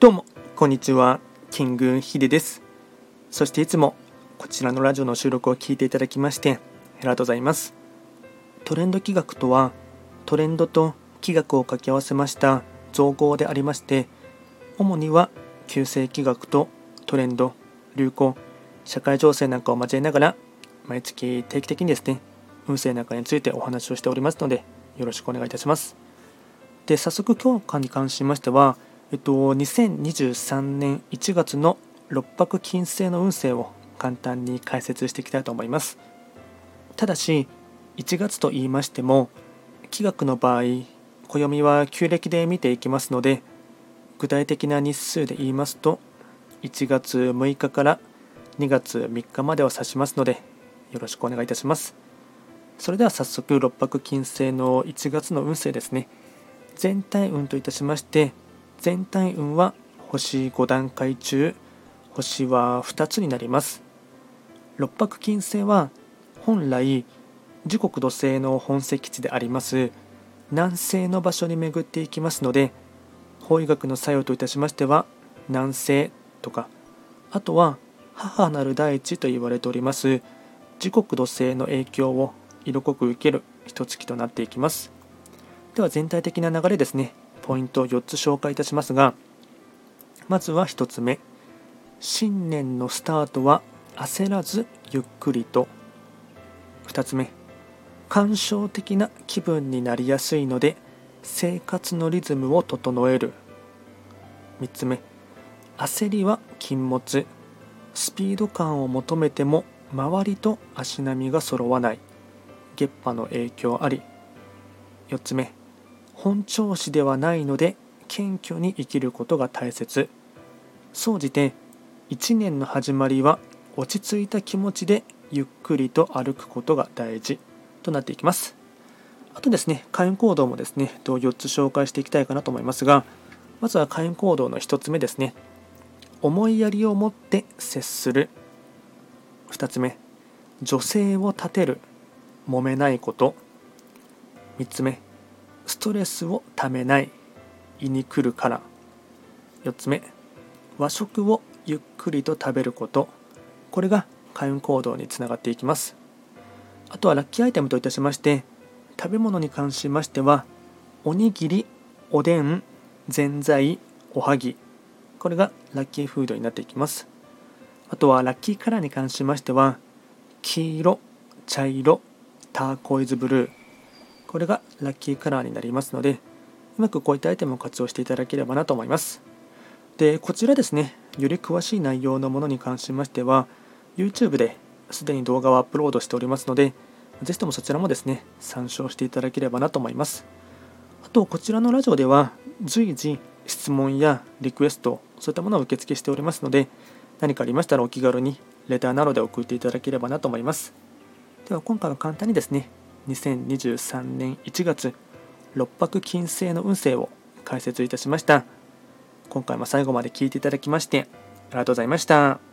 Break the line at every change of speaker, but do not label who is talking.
どうも、こんにちは。キングヒデです。そしていつもこちらのラジオの収録を聞いていただきましてありがとうございます。トレンド企画とは、トレンドと企画を掛け合わせました造語でありまして、主には旧世企画とトレンド、流行、社会情勢なんかを交えながら、毎月定期的にですね、運勢なんかについてお話をしておりますので、よろしくお願いいたします。で、早速今日に関しましては、えっと、2023年1月の六白金星の運勢を簡単に解説していきたいと思います。ただし、1月と言いましても、気学の場合、暦は旧暦で見ていきますので、具体的な日数で言いますと、1月6日から2月3日までを指しますので、よろしくお願いいたします。それでは早速、六白金星の1月の運勢ですね。全体運といたしまして、全体運は星5段階中星は2つになります。六白金星は本来時刻土星の本石地であります。南西の場所に巡っていきますので法医学の作用といたしましては南西とかあとは母なる大地と言われております。時刻土星の影響を色濃く受ける一月となっていきます。では全体的な流れですね。ポイントを4つ紹介いたしますがまずは1つ目。新年のスタートは焦らずゆっくりと。2つ目。感傷的な気分になりやすいので生活のリズムを整える。3つ目。焦りは禁物。スピード感を求めても周りと足並みが揃わない。月波の影響あり。4つ目。本調子ではないので謙虚に生きることが大切。総じて1年の始まりは落ち着いた気持ちでゆっくりと歩くことが大事となっていきます。あとですね開運行動もですね4つ紹介していきたいかなと思いますがまずは開運行動の1つ目ですね。思いやりを持って接する。2つ目女性を立てる。揉めないこと。3つ目ストレスをためない胃に来るから。4つ目和食をゆっくりと食べること。これが開運行動につながっていきます。あとはラッキーアイテムといたしまして食べ物に関しましてはおにぎりおでんぜんざいおはぎ。これがラッキーフードになっていきます。あとはラッキーカラーに関しましては黄色茶色ターコイズブルー。これがラッキーカラーになりますのでうまくこういったアイテムを活用していただければなと思います。でこちらですねより詳しい内容のものに関しましては YouTube ですでに動画をアップロードしておりますのでぜひともそちらもですね参照していただければなと思います。あとこちらのラジオでは随時質問やリクエストそういったものを受付しておりますので何かありましたらお気軽にレターなどで送っていただければなと思います。では今回は簡単にですね2023年1月六白金星の運勢を解説いたしました。今回も最後まで聞いていただきましてありがとうございました。